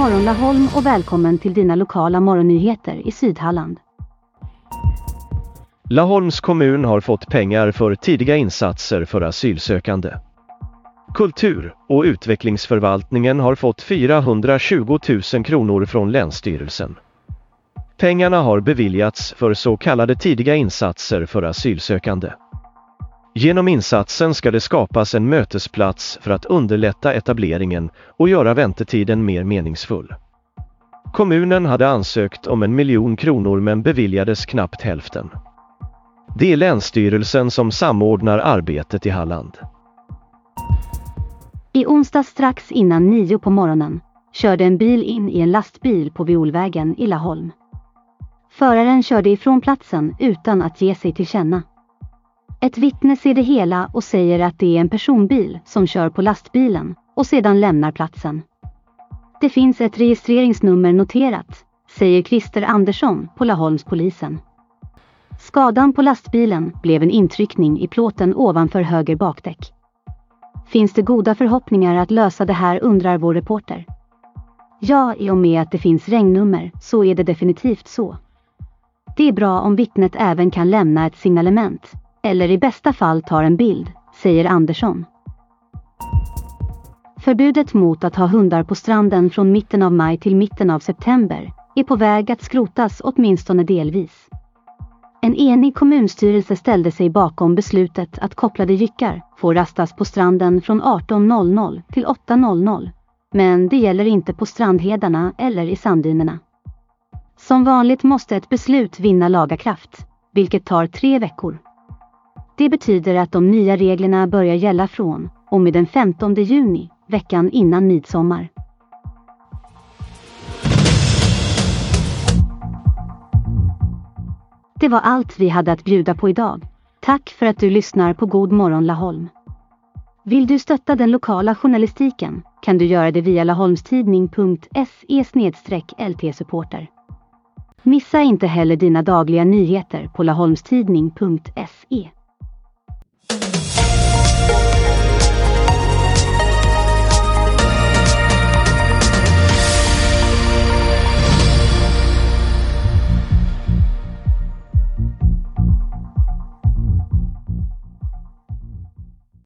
morgon Laholm och välkommen till dina lokala morgonnyheter i Sydhalland. Laholms kommun har fått pengar för tidiga insatser för asylsökande. Kultur- och utvecklingsförvaltningen har fått 420 000 kronor från Länsstyrelsen. Pengarna har beviljats för så kallade tidiga insatser för asylsökande. Genom insatsen ska det skapas en mötesplats för att underlätta etableringen och göra väntetiden mer meningsfull. Kommunen hade ansökt om en miljon kronor men beviljades knappt hälften. Det är Länsstyrelsen som samordnar arbetet i Halland. I onsdag strax innan nio på morgonen körde en bil in i en lastbil på Violvägen i Laholm. Föraren körde ifrån platsen utan att ge sig till känna. Ett vittne ser det hela och säger att det är en personbil som kör på lastbilen och sedan lämnar platsen. Det finns ett registreringsnummer noterat, säger Christer Andersson på Laholmspolisen. Skadan på lastbilen blev en intryckning i plåten ovanför höger bakdäck. Finns det goda förhoppningar att lösa det här undrar vår reporter. Ja, i och med att det finns regnnummer så är det definitivt så. Det är bra om vittnet även kan lämna ett signalement, eller i bästa fall tar en bild, säger Andersson. Förbudet mot att ha hundar på stranden från mitten av maj till mitten av september är på väg att skrotas åtminstone delvis. En enig kommunstyrelse ställde sig bakom beslutet att kopplade jyckar får rastas på stranden från 18.00 till 8.00. Men det gäller inte på strandhedarna eller i sanddynerna. Som vanligt måste ett beslut vinna lagakraft, vilket tar tre veckor. Det betyder att de nya reglerna börjar gälla från och med den 15 juni, veckan innan midsommar. Det var allt vi hade att bjuda på idag. Tack för att du lyssnar på God morgon Laholm. Vill du stötta den lokala journalistiken kan du göra det via laholmstidning.se lt-supporter. Missa inte heller dina dagliga nyheter på laholmstidning.se.